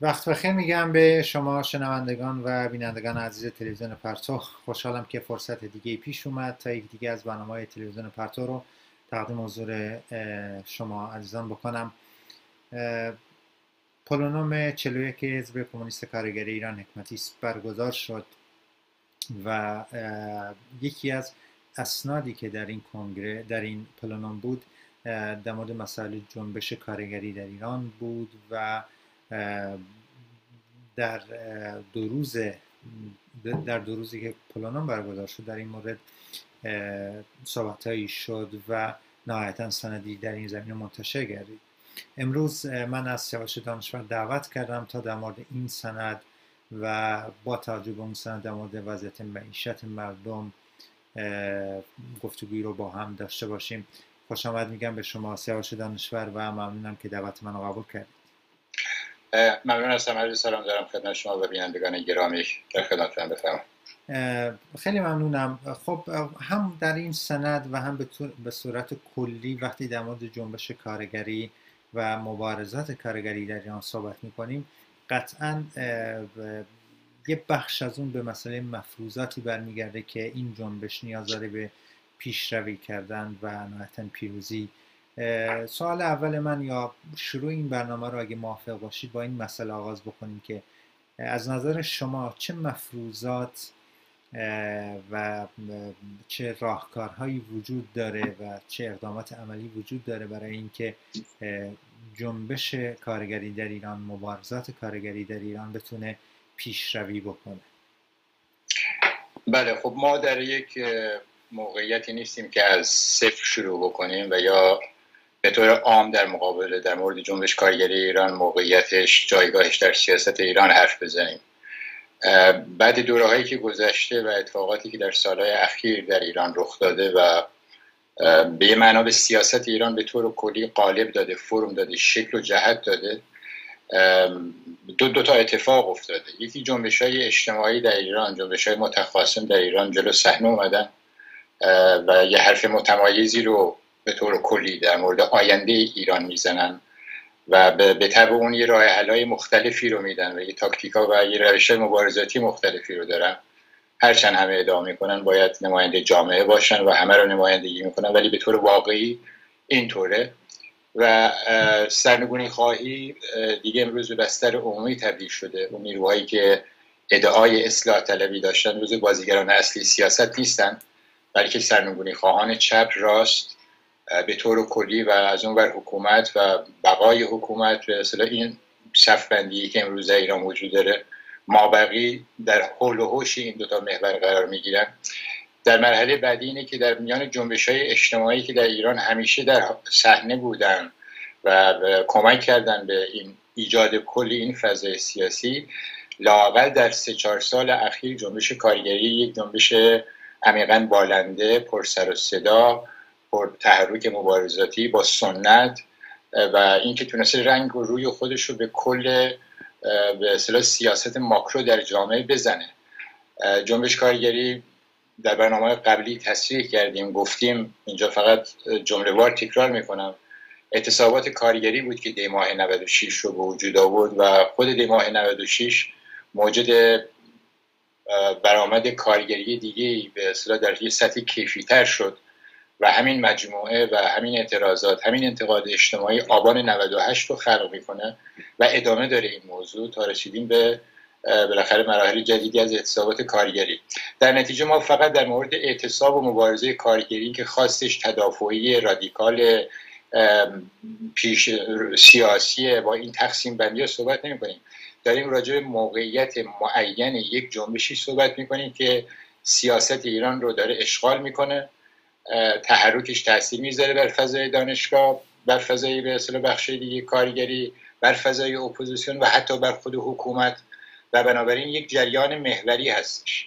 وقت بخیر میگم به شما شنوندگان و بینندگان عزیز تلویزیون پرتو. خوشحالم که فرصت دیگه پیش اومد تا یک دیگه از برنامه های تلویزیون پرتو رو تقدیم حضور شما عزیزان بکنم. پولونوم 41 حزب کمونیست کارگری ایران حکمتی برگزار شد و یکی از اسنادی که در این کنگره در این پلونوم بود در مورد مسائل جنبش کارگری در ایران بود و در دو روز در دو روزی که پلانون برگزار شد در این مورد صحبتهایی شد و نهایتا سندی در این زمینه منتشر گردید امروز من از سیاوش دانشور دعوت کردم تا در مورد این سند و با توجه به اون سند در مورد وضعیت معیشت مردم گفتگویی رو با هم داشته باشیم. خوش آمد میگم به شما سیاوش دانشور و ممنونم که دعوت من رو قبول کردید. ممنون هستم عرض سلام دارم خدمت شما و بینندگان گرامی. در خدمتتون بفرمایید. خیلی ممنونم. خب هم در این سند و هم به صورت کلی وقتی در مورد جنبش کارگری و مبارزات کارگری در ایران صحبت می‌کنیم قطعا یه بخش از اون به مسئله مفروضاتی برمیگرده که این جنبش نیاز داره به پیشروی کردن و نهایتا پیروزی سوال اول من یا شروع این برنامه رو اگه موافق باشید با این مسئله آغاز بکنیم که از نظر شما چه مفروضات و چه راهکارهایی وجود داره و چه اقدامات عملی وجود داره برای اینکه جنبش کارگری در ایران مبارزات کارگری در ایران بتونه پیشروی بکنه؟ بله خب ما در یک موقعیتی نیستیم که از صفر شروع بکنیم و یا به طور عام در مقابل در مورد جنبش کارگری ایران موقعیتش جایگاهش در سیاست ایران حرف بزنیم. بعد دوره هایی که گذشته و اتفاقاتی که در سالهای اخیر در ایران رخ داده و به یه معنا به سیاست ایران به طور کلی قالب داده فرم داده شکل و جهت داده دو, دو تا اتفاق افتاده. یکی جنبش های اجتماعی در ایران جنبش های متخاصم در ایران جلو صحنه اومدن و یه حرف متمایزی رو به طور کلی در مورد آینده ایران می‌زنن و به طب اون یه راه حلای مختلفی رو میدن و یه تاکتیکا و یه روش مبارزاتی مختلفی رو دارن. هرچند همه ادعا می‌کنن باید نماینده جامعه باشن و همه رو نمایندگی می‌کنن ولی به طور واقعی اینطوره. و سرنگونی خواهی دیگه امروز به بستر عمومی تبدیل شده. اون نیروهایی که ادعای اصلاح طلبی داشتن روز بازیگران اصلی سیاست نیستن بلکه سرنگونی خواهان چپ راست به طور کلی و از اون بر حکومت و بقای حکومت به اصطلاح این صف بندی که امروز ایران وجود داره مابقی در حول و حوش این دوتا محور قرار می‌گیرن. در مرحله بعدی اینه که در میان جنبش های اجتماعی که در ایران همیشه در صحنه بودن و کمک کردن به این ایجاد کلی این فضای سیاسی لاقل در سه چهار سال اخیر جنبش کارگری یک جنبش عمیقا بالنده پر سر و صدا تحرک مبارزاتی با سنت و اینکه تونسته رنگ و روی خودش رو به کل به اصطلاح سیاست ماکرو در جامعه بزنه. جنبش کارگری در برنامه قبلی تصریح کردیم گفتیم اینجا فقط جمله وار تکرار می‌کنم. اعتصابات کارگری بود که دی ماه 96 رو به وجود آورد و خود دی ماه 96 موجد برآمد کارگری دیگه به اصطلاح در یه سطح کیفی تر شد. و همین مجموعه و همین اعتراضات همین انتقاد اجتماعی آبان 98 رو خلق می‌کنه و ادامه داره این موضوع تا رسیدیم به بالاخره مراحل جدیدی از اعتصابات کارگری. در نتیجه ما فقط در مورد اعتصاب و مبارزه کارگری که خواستش تدافعی رادیکال پیش سیاسی با این تقسیم بندی صحبت نمی کنیم داریم راجع به موقعیت معین یک جنبشی صحبت می کنیم که سیاست ایران رو داره اشغال می‌کنه. تحرکش تاثیر می‌ذاره بر فضای دانشگاه بر فضای به اصطلاح بخش دیگه کارگری بر فضای اپوزیسیون و حتی بر خود حکومت. و بنابراین یک جریان محوری هستش.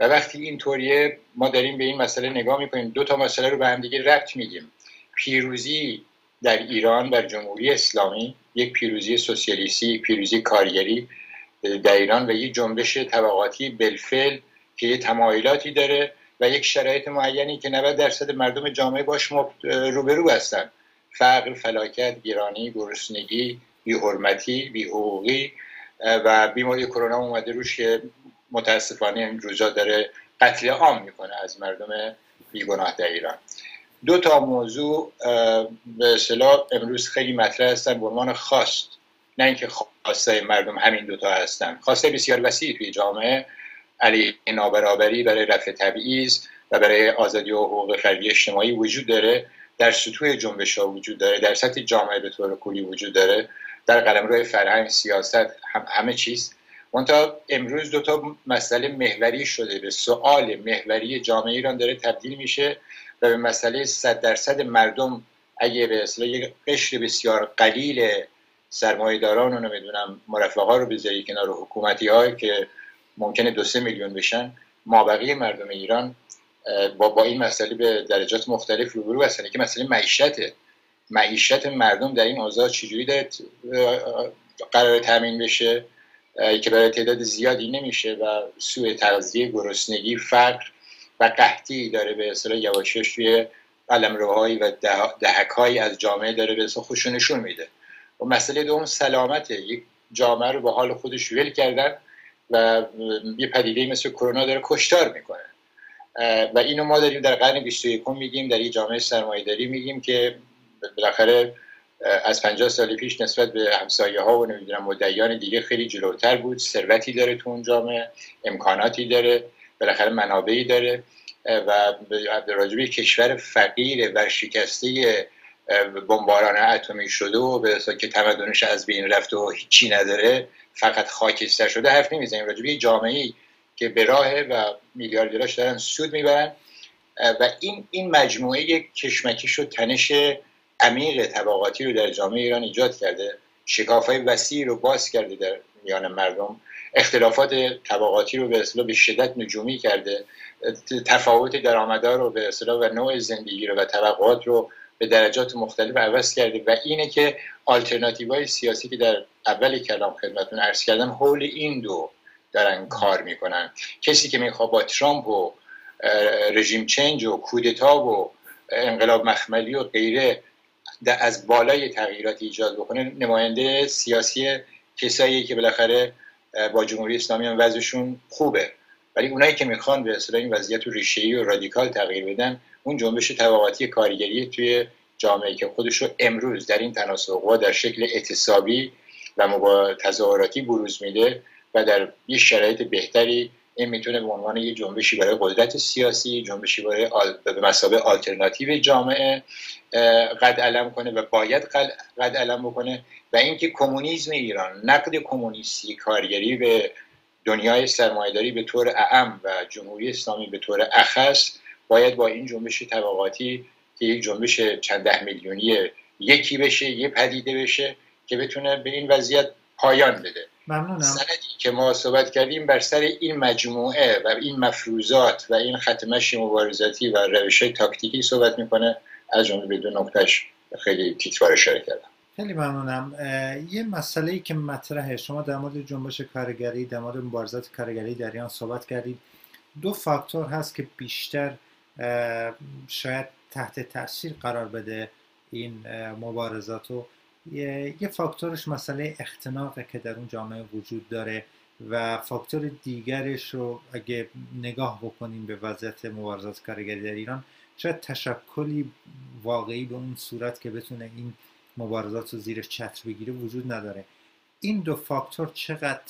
و وقتی اینطوریه ما داریم به این مسئله نگاه می‌کنیم. دو تا مسئله رو به هم دیگه ربط میدیم پیروزی در ایران بر جمهوری اسلامی یک پیروزی سوسیالیستی پیروزی کارگری در ایران و یک جنبش طبقاتی بلفل که یه تمایلاتی داره. و یک شرایط معینی که 90 درصد مردم جامعه باش روبرو هستن. فقر، فلاکت، گرانی، گرسنگی، بیحرمتی، بیحقوقی و بیماری کرونا اومده روش که متاسفانه این روزا داره قتل عام می‌کنه از مردم بیگناه در ایران. دو تا موضوع به اصطلاح امروز خیلی مطرح هستن به خواست. نه اینکه خواسته مردم همین دوتا هستن. خواسته بسیار وسیعی توی جامعه علیه نابرابری برای رفع تبعیض و برای آزادی و حقوق فردی اجتماعی وجود داره. در سطوح جنبش ها وجود داره. در سطح جامعه به طور کلی وجود داره. در قلمرو فرهنگ سیاست هم همه چیز. منتها امروز دو تا مسئله محوری شده. به سوال محوری جامعه ایران داره تبدیل میشه و به مسئله صد درصد مردم اگه به اصطلاح یک قشر بسیار قلیل سرمایه‌داران رو نمی‌دونم مرفقا رو بذاری کنار حکومتی های که ممکنه دو سه میلیون بشن. مابقی مردم ایران با, با این مسئله به درجات مختلف روبرو هستن. که مسئله معیشته معیشت مردم در این اوضاع چجوری داره قرار تامین بشه؟ که برای تعداد زیادی نمیشه و سوء تغذیه گرسنگی فقر و قحطی داره به اصطلاح یواشش توی قلمروهایی و دهکهایی از جامعه داره به اصطلاح خوشونشون میده. و مسئله دوم سلامته. یک جامعه رو به حال خودش ول کردن. و یه پدیده مثل کرونا داره کشتار می‌کنه. و اینو ما داریم در قرن 21 میگیم در این جامعه سرمایه‌داری میگیم که بالاخره از 50 سال پیش نسبت به همسایه ها و نمی‌دونم مدعیان دیگه خیلی جلوتر بود. ثروتی داره تو اون جامعه امکاناتی داره بالاخره منابعی داره و راجبه کشور فقیر و شکسته بمباران اتمی شده و به که تمدنش از بین رفته و هیچی نداره فقط خاکستر شده حرف نمی‌زنیم. راجبه جامعه که به راه و میلیاردراش دارن سود می‌برن. و این این مجموعه کشمکش و تنش عمیق طبقاتی رو در جامعه ایران ایجاد کرده. شکافهای وسیعی رو باز کرده در میان مردم. اختلافات طبقاتی رو به اصطلاح به شدت نجومی کرده. تفاوت درآمدها رو به اصطلاح و نوع زندگی رو و طبقات رو به درجات مختلف عوض کرده و اینه که آلترناتیو های سیاسی که در اول کلام خدمتون عرض کردم حول این دو دارن کار می‌کنن. کسی که می‌خواد با ترامپ و رژیم چنج و کودتا و انقلاب مخملی و غیره از بالای تغییرات ایجاد بکنه نماینده سیاسی کسایی که بالاخره با جمهوری اسلامی هم وضعشون خوبه. ولی اونایی که می‌خوان به اصطلاح این وضعیت ریشه‌ای و رادیکال تغییر بدن اون جنبش طبقاتی کارگری توی جامعه که خودش رو امروز در این تناسق در شکل اعتصابی و تظاهراتی بروز میده و در یه شرایط بهتری این می‌تونه به عنوان یه جنبشی برای قدرت سیاسی جنبشی برای. به مسابه آلترناتیو جامعه قد علم کنه و باید قد علم بکنه و اینکه کمونیسم ایران نقد کمونیستی کارگری به دنیای سرمایهداری به طور اعم و جمهوری اسلامی به طور اخص باید با این جنبش طبقاتی که یک جنبش چند ده میلیونی یکی بشه یه پدیده بشه که بتونه به این وضعیت پایان بده. ممنونم. سندی که ما صحبت کردیم بر سر این مجموعه و این مفروضات و این ختمش مبارزاتی و روش تاکتیکی صحبت می‌کنه از جمله بدون نکتهش خیلی تیتوار اشاره کردم. خیلی ممنونم. یه مسئله ای که مطرحه. شما در مورد جنبش کارگری در مورد مبارزات کارگری در ایران صحبت کردید. دو فاکتور هست که بیشتر شاید تحت تاثیر قرار بده این مبارزات و یه فاکتورش مسئله اختناقه که در اون جامعه وجود داره و فاکتور دیگرش رو اگه نگاه بکنیم به وضعیت مبارزات کارگری در ایران شاید تشکلی واقعی به اون صورت که بتونه این مبارزات رو زیر چتر بگیره وجود نداره. این دو فاکتور چقدر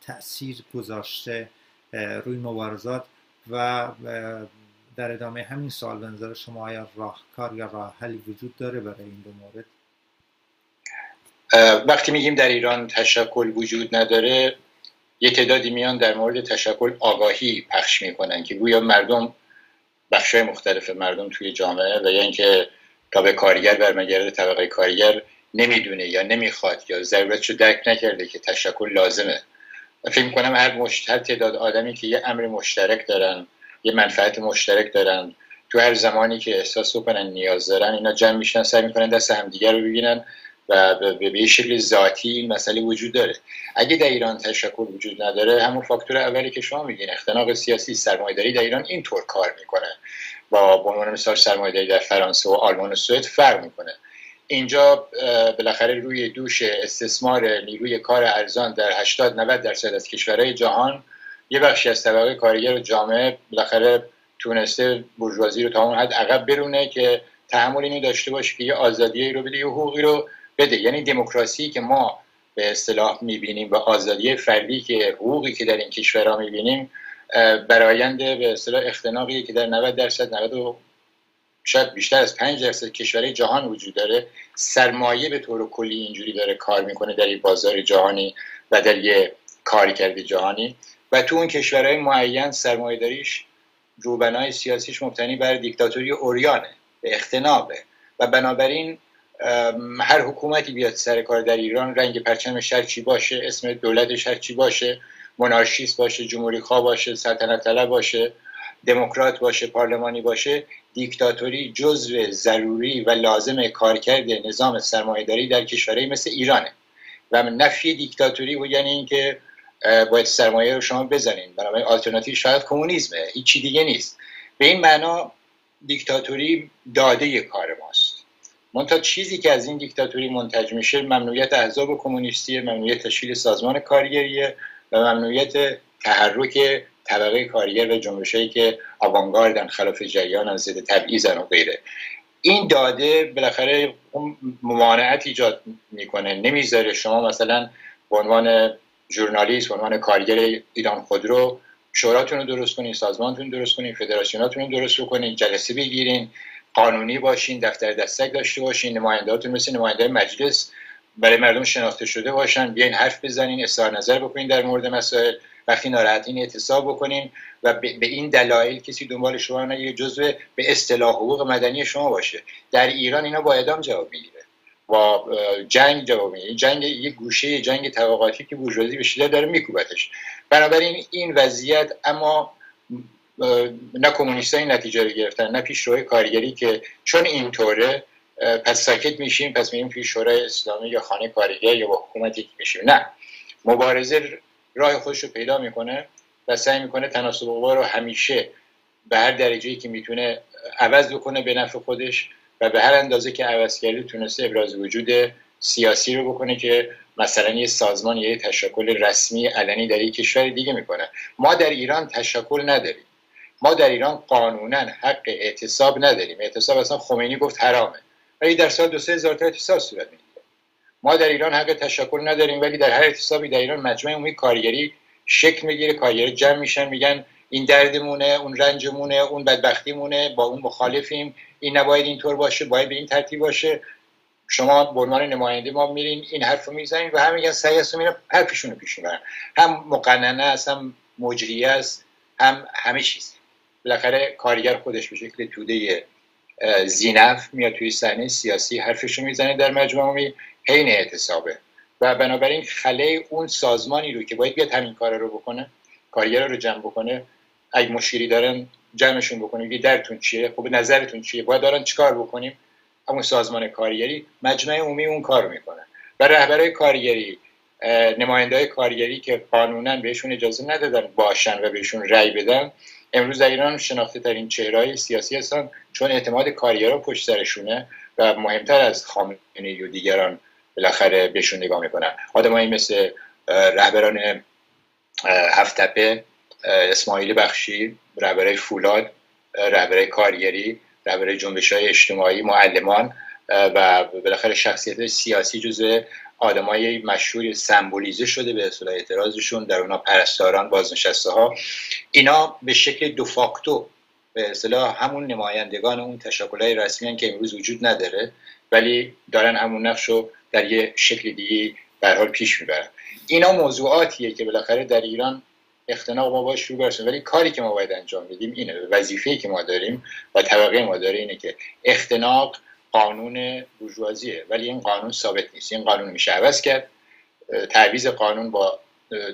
تاثیر گذاشته روی مبارزات و در ادامه همین سوال به نظر شما آیا راهکار یا راه حلی وجود داره برای این دو مورد؟ وقتی میگیم در ایران تشکل وجود نداره یه تعدادی میان در مورد تشکل آگاهی پخش می‌کنن که گویا مردم بخشای مختلف مردم توی جامعه و یا اینکه تا به کارگر برمیگرده طبقه کارگر نمی‌دونه یا نمی‌خواد یا ضرورتشو درک نکرده که تشکل لازمه. فکر کنم هر, مشت... هر تعداد آدمی که یه امر مشترک دارن یه منفعت مشترک دارن. تو هر زمانی که احساس بکنن نیاز دارن اینا جمع میشن سعی می‌کنن دست همدیگر رو ببینن و به یه شکل ذاتی این مسئله وجود داره. اگه در ایران تشکل وجود نداره همون فاکتور اولی که شما میگین اختناق سیاسی سرمایه‌داری در ایران اینطور کار می‌کنه. با به عنوان مثال سرمایه‌داری در فرانسه و آلمان و سوئد فرق می‌کنه. اینجا بالاخره روی دوش استثمار نیروی کار ارزان در 80 90 درصد از کشورهای جهان یه بخشی از طبقه کارگر جامعه بالاخره تونسته برجوازی رو تا اون حد عقب برونه که تحمل اینو داشته باشه که یه آزادی رو بده یه حقوقی رو بده. یعنی دموکراسی که ما به اصطلاح می‌بینیم و آزادی فردی که حقوقی که در این کشورها می‌بینیم براینده به اصطلاح اختناقیه که در 90 درصد 90 شاید بیشتر از 5 درصد کشورهای جهان وجود داره. سرمایه به طور کلی اینجوری داره کار می‌کنه در این بازار جهانی و در یه کاری کرده جهانی. و تو اون کشورهای معین سرمایه داریش روبنای سیاسیش مبتنی بر دیکتاتوری اوریانه به اختنابه. و بنابراین هر حکومتی بیاد سر کار در ایران رنگ پرچمش هر چی باشه اسم دولتش هر چی باشه منارشیست باشه جمهوری خواه باشه سلطنت طلب باشه دموکرات باشه پارلمانی باشه دیکتاتوری جزو ضروری و لازم کارکرد نظام سرمایهداری در کشورهایی مثل ایرانه. و نفی دیکتاتوری و یعنی اینکه باید سرمایه رو شما بزنین. بنابراین آلترناتیو شاید کمونیسمه. هیچی دیگه نیست. به این معنا دیکتاتوری داده کار ماست. منتها چیزی که از این دیکتاتوری منتج میشه ممنوعیت احزاب کمونیستی ممنوعیت تشکیل سازمان کارگریه و ممنوعیت تحرک طبقه کارگر و جنبشهایی که آوانگاردن خلاف جریان ضد تبعیضن و غیره. این داده بالاخره ممانعت ایجاد می‌کنه. نمی‌ذاره شما مثلا به عنوان ژورنالیست عنوان کارگر ایران خودرو شوراتون رو درست کنین سازمانتون درست کنین فدراسیوناتون رو درست کنین جلسه بگیرین قانونی باشین دفتر دستک داشته باشین نمایندهاتون مثل نماینده مجلس برای مردم شناخته شده باشن. بیاین حرف بزنین اظهار نظر بکنین در مورد مسائل وقتی ناراحتین اعتصاب بکنین و به این دلایل کسی دنبال شما نگیره جزء به اصطلاح حقوق مدنی شما باشه. در ایران اینا با اعدام جواب می‌گیره با جنگ جواب می‌گیره جنگ یه گوشه جنگ طبقاتی که بورژوازی به شدت داره میکوبتش. بنابراین این وضعیت اما نه کمونیست این نتیجه رو گرفتن نه پیشروهای کارگری که چون اینطوره پس ساکت میشیم پس میگیم پیش شورای اسلامی یا خانه کارگر یا با حکومتی میشیم. نه. مبارزه راه خودش رو پیدا می‌کنه و سعی می‌کنه تناسب قوا رو همیشه به هر درجه که می‌تونه عوض بکنه به نفع خودش. و به هر اندازه که عوض تونسته ابراز وجود سیاسی رو بکنه که مثلا یه سازمان یه تشکل رسمی علنی در یک کشور دیگه می‌کنه. ما در ایران تشکل نداریم. ما در ایران قانونا حق اعتصاب نداریم. اعتصاب اصلا خمینی گفت حرامه. ولی در سال دو سه هزار تا اعتصاب صورت می‌گیره. ما در ایران حق تشکل نداریم ولی در هر اعتصابی در ایران مجمع عمومی کارگری شکل می‌گیره. کارگری جمع میشن میگن این دردمونه اون رنجمونه اون بدبختیمونه با اون مخالفیم. این نباید اینطور باشه باید به این ترتیب باشه. شما به عنوان نماینده ما میرین این حرف رو می‌زنین و هم میگن سعی هست میرن حرفشون رو پیش می‌برن هم مقننه است هم مجریه است هم همه چیز. بالاخره کارگر خودش به شکل توده زینف میاد توی صحنه سیاسی حرفشو می‌زنه در مجموعی حین اعتصابه. و بنابراین خله اون سازمانی رو که باید بیاد همین کار رو بکنه کارگر رو جمع بکنه اگه مشیری دارن جمعشون بکنیم یه درتون چیه؟ خب نظرتون چیه؟ باید دارن چیکار بکنیم؟ همون سازمان کارگری. مجمع عمومی اون کار می‌کنه. و رهبرای کارگری نماینده کارگری که قانونا بهشون اجازه ندادن باشن و بهشون رأی بدن امروز در ایران شناخته ترین چهرهای سیاسی هستن چون اعتماد کارگرا پشت سرشونه و مهمتر از خامنه و دیگران بالاخره بهشون نگاه می‌کنن. آدمایی مثل رهبران هفتپه اسماعیل بخشی رهبرای فولاد رهبرای کارگری رهبرای جنبش های اجتماعی معلمان و بالاخره شخصیت سیاسی جزء آدمای مشهوری سمبولیزه شده به اصطلاح اعتراضشون در اونا پرستاران بازنشسته ها اینا به شکل دو فاکتو به اصطلاح همون نمایندگان اون تشکل رسمی که امروز وجود نداره ولی دارن همون نقش رو در یه شکل دیگه در حال پیش می‌برن. اینا موضوعاتیه که بالاخره در ایران اختناق ما باش رو برسیم ولی کاری که ما باید انجام بدیم اینه. وظیفه که ما داریم و طبقه ما داره اینه که اختناق قانون بورژوازیه. ولی این قانون ثابت نیست. این قانون میشه عوض کرد. تعویض قانون با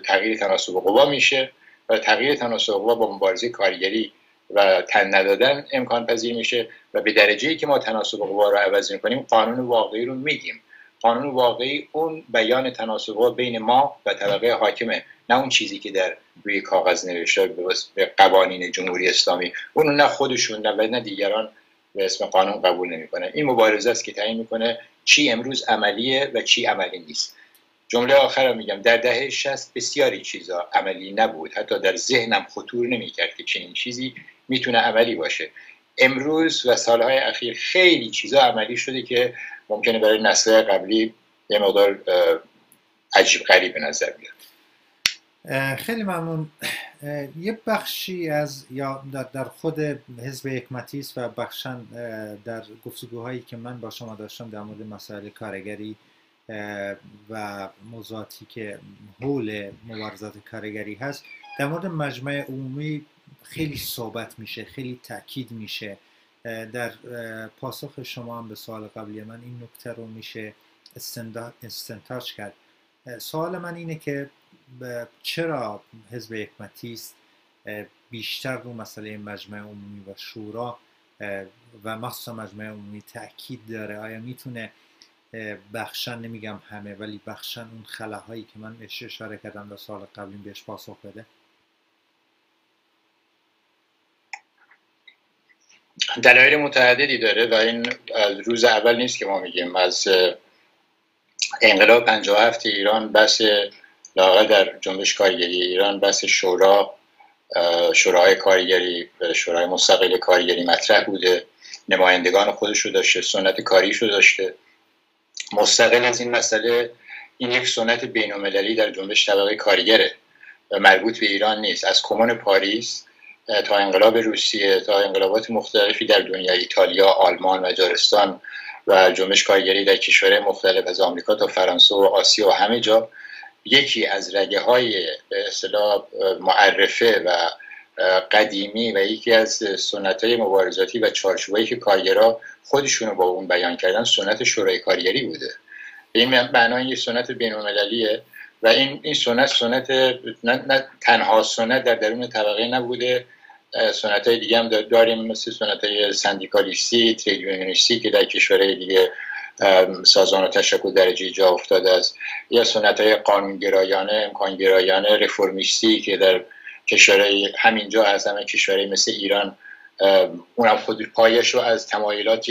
تغییر تناسب قوا میشه و تغییر تناسب قوا با مبارزه کارگری و تن ندادن امکان پذیر میشه و به درجه ای که ما تناسب قوا رو عوض می‌کنیم قانون واقعی رو میگیم قانون واقعی اون بیان تناسب قوا بین ما و طبقه حاکمه نه اون چیزی که در روی کاغذ نوشته به قوانین جمهوری اسلامی. اون نه خودشون نه نه دیگران به اسم قانون قبول نمی‌کنه. این مبارزه است که تعیین می‌کنه چی امروز عملیه و چی عملی نیست. جمله آخر رو میگم در دهه 60 بسیاری چیزا عملی نبود. حتی در ذهنم خطور نمی‌کرد که چنین چیزی می‌تونه عملی باشه. امروز و سالهای اخیر خیلی چیزا عملی شده که ممکنه برای نسل قبلی یه مقدار عجیب غریب به نظر بیاد. خیلی ممنون. یه بخشی از یا در خود حزب حکمتی است و بخشن در گفتگوهایی که من با شما داشتم در مورد مسائل کارگری و موضوعاتی که حول مبارزات کارگری هست در مورد مجمع عمومی خیلی صحبت میشه خیلی تاکید میشه. در پاسخ شما هم به سوال قبلی من این نکته رو میشه استنتاج کرد. سوال من اینه که چرا حزب حکمتی بیشتر رو مسئله مجمع عمومی و شورا و مخصوصا مجمع عمومی تاکید داره. آیا می‌تونه بخشن؟ نمیگم همه ولی بخشن اون خلاهایی که من اشاره کردم در سال قبلی بهش پاسخ بده. دلایل متعددی داره و این روز اول نیست که ما میگیم از انقلاب 57 ایران بس لاغه در جنبش کارگری ایران بس شورا شورای کارگری شورای مستقل کارگری مطرح بوده. نمایندگان خودش رو داشته سنت کاریش رو داشته. مستقل از این مسئله این یک سنت بین در جنبش طبقه کارگره و مربوط به ایران نیست. از کمون پاریس تا انقلاب روسیه تا انقلابات مختلفی در دنیا ایتالیا آلمان مجارستان و جنبش کارگری در کشورهای مختلف از آمریکا تا فرانسه و آسیا و همه جا. یکی از رگه های به اصطلاح معرفه و قدیمی و یکی از سنت های مبارزاتی و چارچوبایی که کارگرا خودشونو با اون بیان کردن سنت شورای کارگری بوده. به این معنی یه سنت بین و این این سنت سنت نه, تنها سنت در درون طبقه نبوده سنت های دیگه هم داریم مثل سنت های سندیکالیستی تریدیونیستی که در کشورهای دیگه سازان و تشکل درجه جا افتاده است. یا سنت های قانونگرایانه امکانگرایانه رفرمیستی که در کشورهای همینجا از همه کشورهای مثل ایران اونم خود پایش رو از تمایلات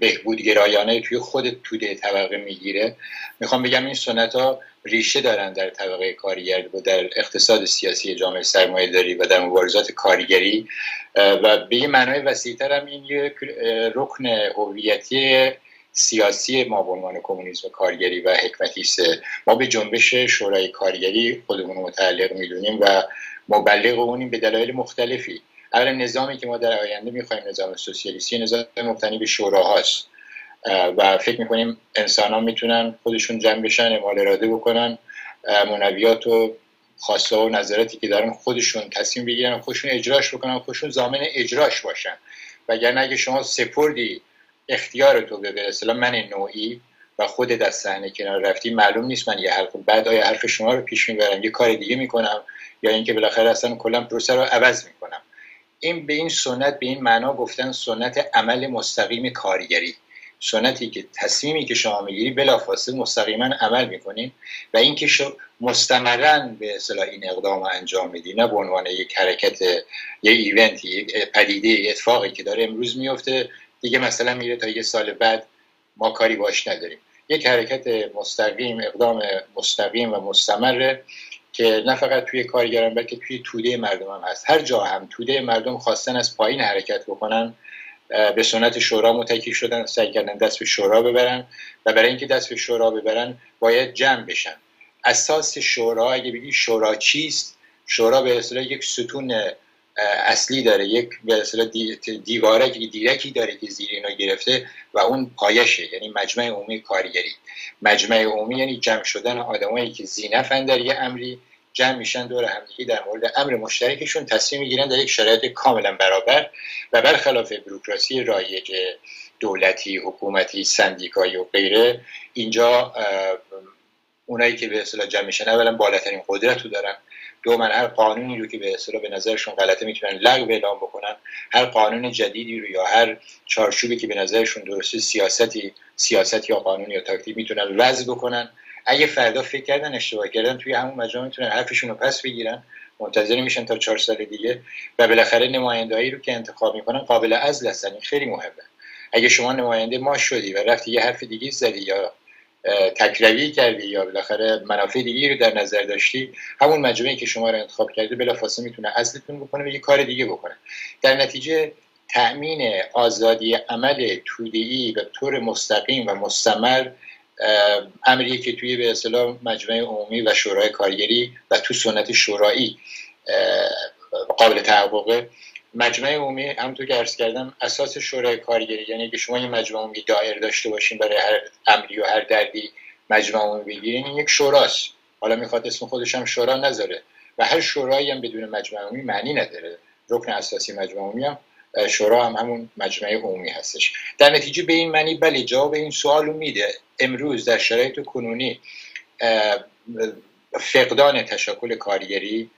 بهبودگرایانه توی خود توده طبقه می‌گیره. می‌خوام بگم این سنت ها ریشه دارن در طبقه کارگر و در اقتصاد سیاسی جامعه سرمایه داری و در مبارزات کارگری. و به یه معنای وسیعتر هم این یک رکن هویتی سیاسی ما به عنوان کمونیسم کارگری و حکمتی ما به جنبش شورای کارگری خودمون متعلق می‌دونیم و مبلغ اونیم به دلایل مختلفی. اولا نظامی که ما در آینده می‌خوایم نظام سوسیالیستی نظام مبتنی به شوراهاست. و فکر می‌کنیم انسان ها می‌تونن خودشون جمع بشن اعمال اراده بکنن منویات و خواسته و نظراتی که دارن خودشون تصمیم بگیرن خودشون اجراش بکنن خودشون زامن اجراش باشن. وگرنه اگه شما سپردی اختیار تو به اصطلاح من نوعی و خود دست صحنه کنار رفتی معلوم نیست من یه حرف بعد آیا حرف شما رو پیش می‌برم یه کار دیگه می‌کنم یا اینکه بالاخره اصلا کلا پروسه رو عوض می‌کنم. این به این سنت به این معنا گفتن سنت عمل مستقیم کارگری سنتی که تصمیمی که شما می‌گیری بلافاصله مستقیما عمل می‌کنین و اینکه مستمرا به اصطلاح این اقدام انجام میدی نه به عنوان یک حرکت یه ایونتی یک پدیده اتفاقی که داره امروز میفته دیگه مثلا میره تا یه سال بعد ما کاری باش نداریم. یک حرکت مستقیم اقدام مستقیم و مستمر که نه فقط توی کارگران بلکه توی توده مردم هم هست. هر جا هم توده مردم خواستن از پایین حرکت بکنن به سنت شورا متکی شدن سعی کردن دست به شورا ببرن و برای اینکه دست به شورا ببرن باید جمع بشن. اساس شورا اگه بگی شورا چیست؟ شورا به اصطلاح یک ستون اصلی داره. یک به اصطلاح که دیرکی داره که زیر اینا گرفته و اون پایشه یعنی مجمع عمومی کارگری. مجمع عمومی یعنی جمع شدن آدمایی که زینفن در یه امری جمع میشن دور همدیگه در مورد امر مشترکشون تصمیم می‌گیرن در یک شرایط کاملا برابر و برخلاف بروکراسی رایج دولتی حکومتی سندیکایی و غیره اینجا اونایی که به اصطلاح جمع میشن اولا بالاترین قدرت رو دارن. دو من هر قانونی رو که به اصطلاح به نظرشون غلطه می‌تونن لغو اعلام بکنن هر قانون جدیدی رو یا هر چارچوبی که به نظرشون درسته سیاستی سیاست یا قانون یا تاکتیک می‌تونن وضع بکنن. اگه فردا فکر کردن اشتباه کردن توی همون مجمع می‌تونن حرفشون رو پس بگیرن منتظر میشن تا چهار سال دیگه و بالاخره نمایندهایی رو که انتخاب می‌کنن قابل عزل هستن. خیلی مهمه. اگه شما نماینده ما شدی و رفتی یه حرف دیگه زدی یا تکروی کردی یا بالاخره منافع دیگه رو در نظر داشتی؟ همون مجموعه که شما رو انتخاب کرده بلافاصله می‌تونه اصلتون بکنه و یه کار دیگه بکنه. در نتیجه تأمین آزادی عمل توده‌ای به طور مستقیم و مستمر امریه که توی به اصطلاح مجمع عمومی و شورای کارگری و تو سنت شورایی قابل تحققه. مجمع عمومی همونطور که عرض کردم اساس شورای کارگری. یعنی که شما یه مجمع عمومی دایر داشته باشین برای هر امری و هر دردی مجمع عمومی بگیرین این یک شوراست. حالا می‌خواد اسم خودش هم شورا نذاره. و هر شورایی هم بدون مجمع عمومی معنی نداره. رکن اساسی مجمع عمومی هم شورا هم همون مجمع عمومی هستش. در نتیجه به این معنی بله جواب این سوال میده. امروز در شرایط کنونی فقدان تشکل کارگری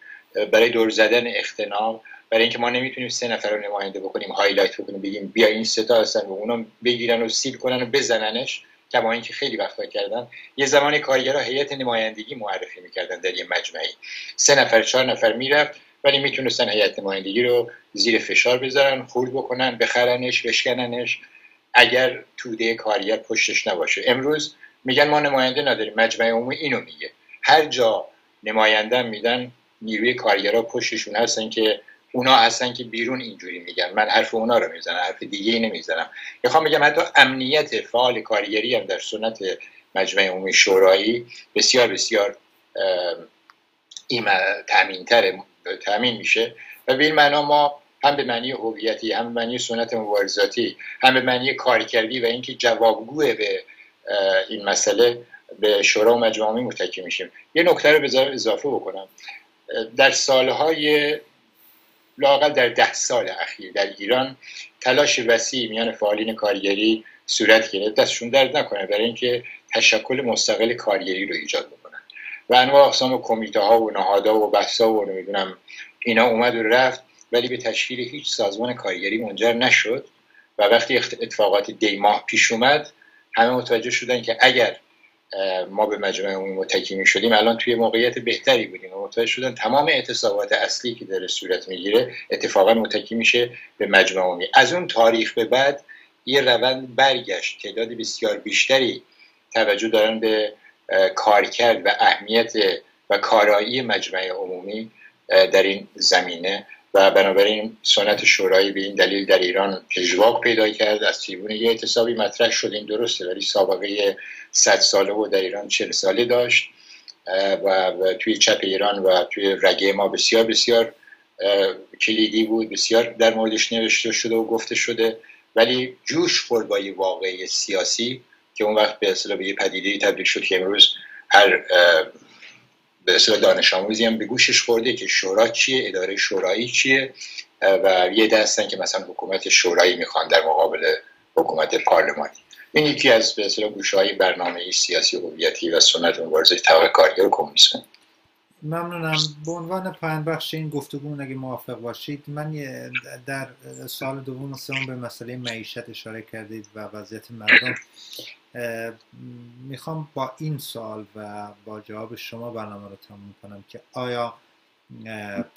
برای دور زدن اختناق برای اینکه ما نمی‌تونیم سه نفر رو نماینده بکنیم highlight بکنیم بگیم بیا این سه تا هستن و اونا بگیرن و سیبل کنن و بزننش کما اینکه خیلی وقتا کردن یه زمانی کارگرها هیئت نمایندگی معرفی می‌کردن در یه مجمعی. سه نفر چهار نفر می‌رفت ولی می‌تونستن هیئت نمایندگی رو زیر فشار بذارن خورد بکنن بخرنش بشکننش. اگر توده کارگر پشتش نباشه. امروز میگن ما نماینده نداریم مجمع عمومی اینو میگه. هر جا نماینده میدن نیروی کارگرها پشتشون هستن که اونا هستن که بیرون اینجوری میگن. من حرف اونا رو می‌زنم حرف دیگه ای نمی‌زنم. می‌خوام بگم حتی امنیت فعال کارگری هم در سنت مجمع عمومی شورایی بسیار بسیار تامین تره تامین میشه. و به این معنا ما هم به معنی هویتی هم به معنی سنت مبارزاتی هم به معنی کارکردی و اینکه جوابگوه به این مسئله به شورا و مجمع عمومی متکی میشیم. یه نکته رو بذارم اضافه بکنم. در سالهای لاقل در ده سال اخیر در ایران تلاش وسیع میان فعالین کارگری صورت گرفت. دستشون درد نکنه برای اینکه تشکل مستقل کارگری رو ایجاد بکنن. و انواع اقسام کمیته ها و نهادها و بحثا و نمی‌دونم اینا اومد و رفت ولی به تشکیل هیچ سازمان کارگری منجر نشد. و وقتی اتفاقات دی ماه پیش اومد همه متوجه شدن که اگر ما به مجمع عمومی متکی می شدیم الان توی موقعیت بهتری بودیم. و متوجه شدن تمام اعتصابات اصلی که داره صورت می‌گیره اتفاقا متکی میشه به مجمع عمومی. از اون تاریخ به بعد یه روند برگشت. تعداد بسیار بیشتری توجه دارن به کارکرد و اهمیت و کارایی مجمع عمومی در این زمینه. و بنابراین سنت شورایی به این دلیل در ایران اجواق پیدا کرد. از تیبون یه اعتصابی مطرح شد. این درسته ولی سابقه 100 ساله و در ایران 40 ساله داشت. و توی چپ ایران و توی رگه ما بسیار بسیار کلیدی بود. بسیار در موردش نوشته شده و گفته شده. ولی جوش خورد با یه واقعی سیاسی که اون وقت به اصطلاح به یه پدیده تبدیل شد که امروز هر به اصطلاح دانش آموزی هم به گوشش خورده که شورا چیه اداره شورایی چیه و یه دستن که مثلا حکومت شورایی می‌خوان در مقابل حکومت پارلمانی این یکی از به اصطلاح های برنامه سیاسی هویتی و سنت مبارزه طبقه کارگر کمونیسم. ممنونم. به عنوان پایان بخش این گفتگو اگه موافق باشید من در سال دوم و سوم به مسئله معیشت اشاره کردید و وضعیت مردم. می‌خوام با این سال و با جواب شما برنامه رو تموم کنم که آیا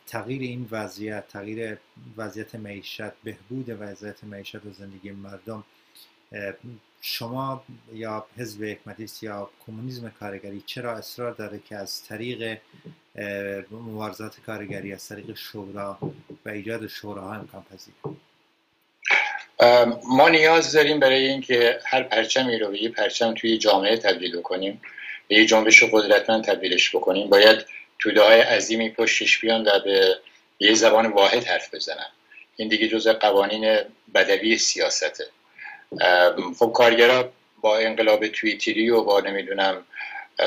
تغییر این وضعیت تغییر وضعیت معیشت بهبود وضعیت معیشت و زندگی مردم شما یا حزب حکمتیست یا کمونیسم کارگری چرا اصرار داره که از طریق مبارزات کارگری از طریق شورا و ایجاد شوراها امکان پذیر ما نیاز داریم برای اینکه هر پرچمی رو به یه پرچم توی جامعه تبدیل کنیم به یه جنبش قدرتمند تبدیلش بکنیم. باید توده های عظیمی پشتش بیان و به یه زبان واحد حرف بزنن. این دیگه جز قوانین بدوی سیاسته. خب کارگرا با انقلاب توییتری و با نمی‌دونم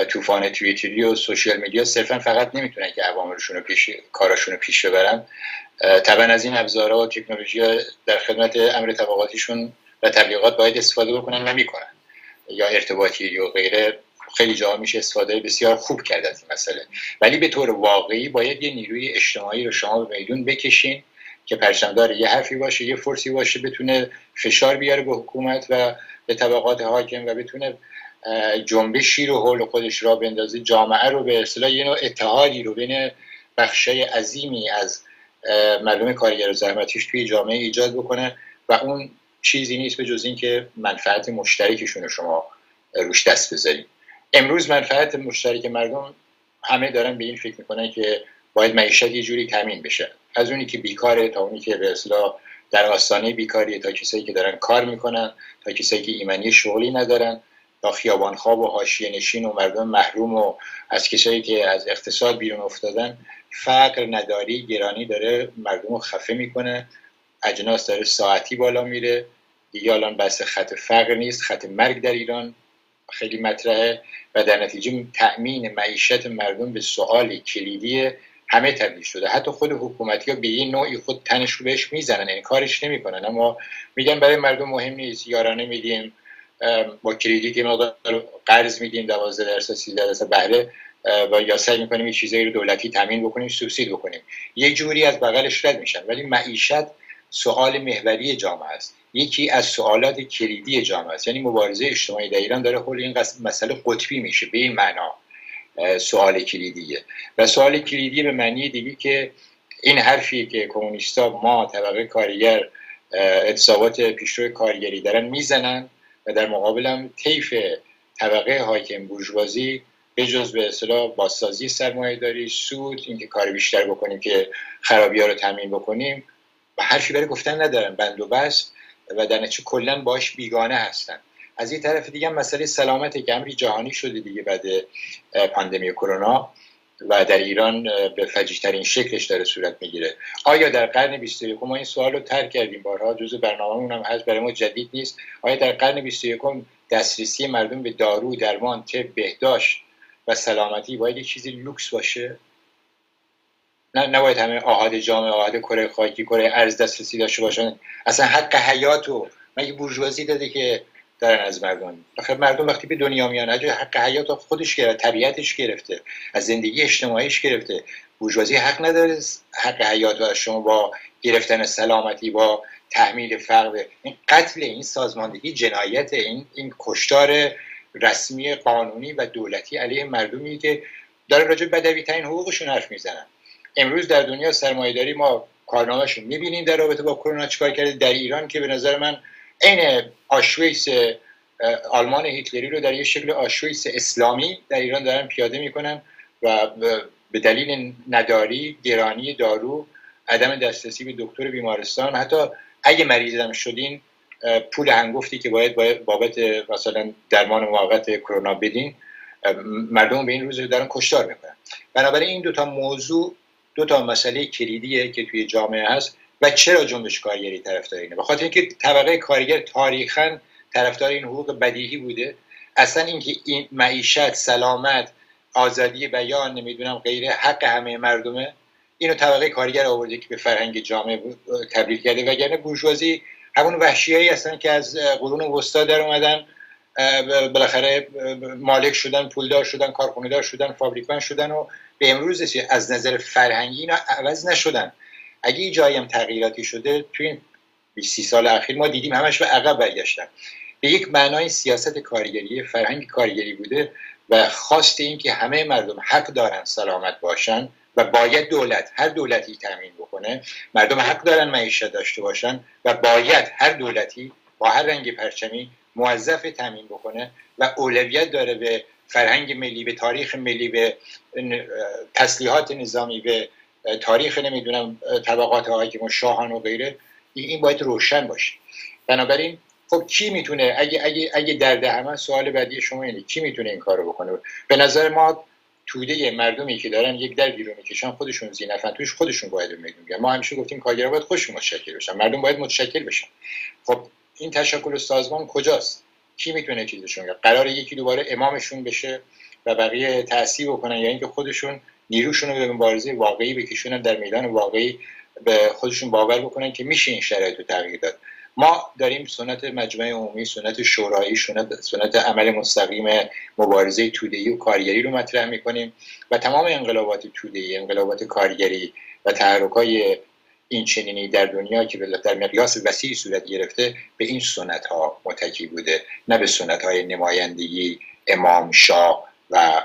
طوفان توییتری و سوشیال میدیا صرفا فقط نمی‌تونن که عواملشون رو پیش کاراشون رو پیش ببرن. طبعا از این ابزارها و تکنولوژی در خدمت امر طبقاتیشون و تبلیغات باید استفاده بکنن و می‌کنن. یا ارتباطی و غیره. خیلی جا میشه استفاده بسیار خوب کرد از این مسئله. ولی به طور واقعی باید یه نیروی اجتماعی رو شما به میدون بکشین که پرچمدار یه حرفی باشه یه فرسی باشه بتونه فشار بیاره به حکومت و به طبقات حاکم و بتونه جنبشی رو حول خودش را بندازه جامعه رو به اصطلاح یه نوع اتحادی رو بین بخشای عظیمی از مردم کارگر و زحمتیش توی جامعه ایجاد بکنه و اون چیزی نیست به جز اینکه منفعت مشترکشون شما روش دست بذارید امروز منفعت مشترک مردم همه دارن به این فکر می‌کنن که باید معیشت یه جوری تامین بشه. از اونی که بیکاره تا اونی که به اصلاح در آستانه بیکاری تا کسایی که دارن کار می‌کنن تا کسایی که ایمنی شغلی ندارن. تا خیابانخواب و حاشیه نشین و مردم محروم و از کسایی که از اقتصاد بیرون افتادن فقر نداری گرانی داره مردم رو خفه می‌کنه اجناس داره ساعتی بالا میره. دیگه الان بس خط فقر نیست خط مرگ در ایران خیلی مطرحه و در نتیجه تأمین معیشت مردم به سوال کلیدی همه تبدیل شده. حتی خود حکومتی ها به یه نوعی خود تنش رو بهش می‌زنن این کارش نمی‌کنن. اما میگن برای مردم مهم نیست یارانه میدیم با کریدیت که مقدار قرض میدیم 12 درصد 13 درصد بهره و یا سعی می‌کنیم یه چیزایی رو دولتی تامین بکنیم سوبسید بکنیم. یه جوری از بغلش رد میشن. ولی معیشت سوال محوری جامعه است. یکی از سوالات کلیدی جامعه است. یعنی مبارزه اجتماعی در ایران داره حول این مسئله قطبی میشه به این معنا سوال کلیدیه و سوال کلیدی به معنی دیگه که این حرفی که کمونیستا ما طبقه کارگر اتصابات پیشرو کارگری دارن می‌زنن و در مقابلم طیف طبقه حاکم بورژوازی به جز به اصطلاح بازسازی سرمایه داری سود اینکه کار بیشتر بکنیم که خرابی ها رو تامین بکنیم و حرفی برای گفتن ندارن بند و بس و در نتیجه کلا باش بیگانه هستن از این طرف دیگه مسئله سلامت گمری جهانی شده دیگه بعد پاندمی کرونا. و در ایران به فجیترین شکلش داره صورت می‌گیره. آیا در قرن 21 ما این سوال رو ترک کردیم؟ بارها جزو برنامه هم هست برای ما جدید نیست. آیا در قرن 21 دسترسی مردم به دارو درمان طب بهداشت و سلامتی باید یه چیزی لوکس باشه؟ نه نباید همه آهاد جامعه آهاد کره خاکی کره ارز دسترسی داشته باشن. اصلا حق حیات رو مگه بورژوازی داده که دارن از مردم بخیر مردم وقتی به دنیا میان حق حیات خودش گرفته طبیعتش گرفته از زندگی اجتماعیش گرفته. بورژوازی حق نداره حق حیات و شما با گرفتن سلامتی با تحمیل فقر این قتل این سازماندهی جنایت این این کشتار رسمی قانونی و دولتی علیه مردمی که داره راجع بدوی ترین حقوقشون حرف می‌زنن. امروز در دنیا سرمایه‌داری ما کارنامه‌شو می‌بینیم در رابطه با کرونا چیکار کرده؟ در ایران که به نظر من عین آشویس آلمان هیتلری رو در یه شکل آشویس اسلامی در ایران دارن پیاده می‌کنن و به دلیل نداری گرانی دارو عدم دسترسی به دکتر بیمارستان حتی اگه مریض شدین پول هنگفتی که باید, بابت مثلا درمان موقت کرونا بدین مردم به این روز دارن کشتار می‌کنن. بنابراین این دوتا موضوع دو تا مسئله کلیدیه که توی جامعه هست. و چرا جنبش کارگری طرفدار اینه بخاطر اینکه طبقه کارگر تاریخا طرفدار این حقوق بدیهی بوده. اصلا اینکه این معیشت سلامت آزادی بیان نمی‌دونم غیره حق همه مردمه اینو طبقه کارگر آورده که به فرهنگ جامعه تبدیل کرده. وگرنه بورژوازی همون وحشیایی هستن که از قرون وسطا در اومدن بالاخره مالک شدن پولدار شدن کارخونه‌دار شدن فابریکان شدن و به امروز از نظر فرهنگی اینا عوض نشدن. اگه جایی هم تغییراتی شده توی این 20 سال اخیر ما دیدیم همش به عقب برگشتن. به یک معنای سیاست کارگری فرهنگ کارگری بوده و خواست این که همه مردم حق دارن سلامت باشن و باید دولت هر دولتی تامین بکنه مردم حق دارن معیشت داشته باشن و باید هر دولتی با هر رنگ پرچمی موظف تامین بکنه و اولویت داره به فرهنگ ملی به تاریخ ملی به تسلیحات نظامی به تاریخ نمی‌دونم طبقات حاکم و شاهان و غیره این باید روشن باشه. بنابراین خب کی می‌تونه اگه اگه اگه درد همه سوال بعدی شما اینه کی می‌تونه این کارو بکنه؟ به نظر ما توده مردمی که دارن یک در بیرون می‌کشن خودشون زینفن توش خودشون باید میگن ما همیشه گفتیم کارگرا باید خودشون متشکل بشن مردم باید متشکل بشن. خب این تشکل سازمان کجاست؟ کی می‌تونه چیزشون؟ قرار یکی دوباره امامشون بشه و بقیه تاثیر بکنن یا اینکه خودشون نیروشون رو به مبارزه واقعی بکشونن در میدان واقعی به خودشون باور بکنن که میشه این شرایط رو تغییر داد. ما داریم سنت مجمع عمومی سنت شورایی سنت, عمل مستقیم مبارزه تودهی و کارگری رو مطرح می‌کنیم و تمام انقلابات تودهی انقلابات کارگری و تحرکای این چنینی در دنیا که در مقیاس وسیعی صورت گرفته به این سنت ها متکی بوده. نه به سنت های نمایندگی امام شاه و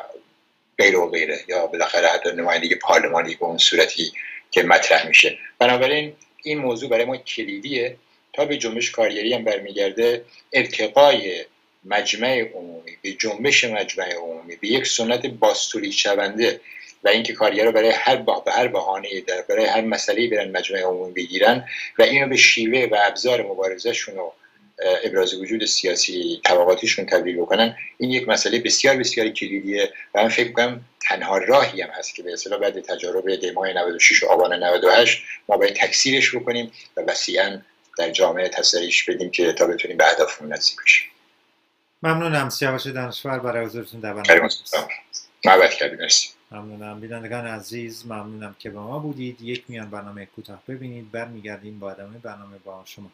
غیر و غیره. یا بالاخره حتی نمایندگی پارلمانی به اون صورتی که مطرح میشه. بنابراین این موضوع برای ما کلیدیه. تا به جنبش کارگری هم برمیگرده ارتقای مجمع عمومی به جنبش مجمع عمومی به یک سنت باستوری شونده و اینکه کارگرها برای هر با... به هر بهانه در برای هر مسئله برن مجمع عمومی بگیرن و اینو به شیوه و ابزار مبارزهشون و ابراز وجود سیاسی طبقاتیشون تبدیل بکنن این یک مسئله بسیار بسیار کلیدیه و من فکر کنم تنها راهی هم هست که به اصطلاح بعد تجارب دیمای 96 و آبان 98 ما باید تکثیرش بکنیم و وسیعا در جامعه تسریش بدیم که تا بتونیم به هدفمون نزدیک بشیم. ممنونم سیاوش دانشور برای حضورتون در برنامه محبت کردید مرسی. ممنونم. بینندگان عزیز ممنونم که با ما بودید. یک میان برنامه کوتاه ببینید. برمیگردیم با ادامه برنامه با شما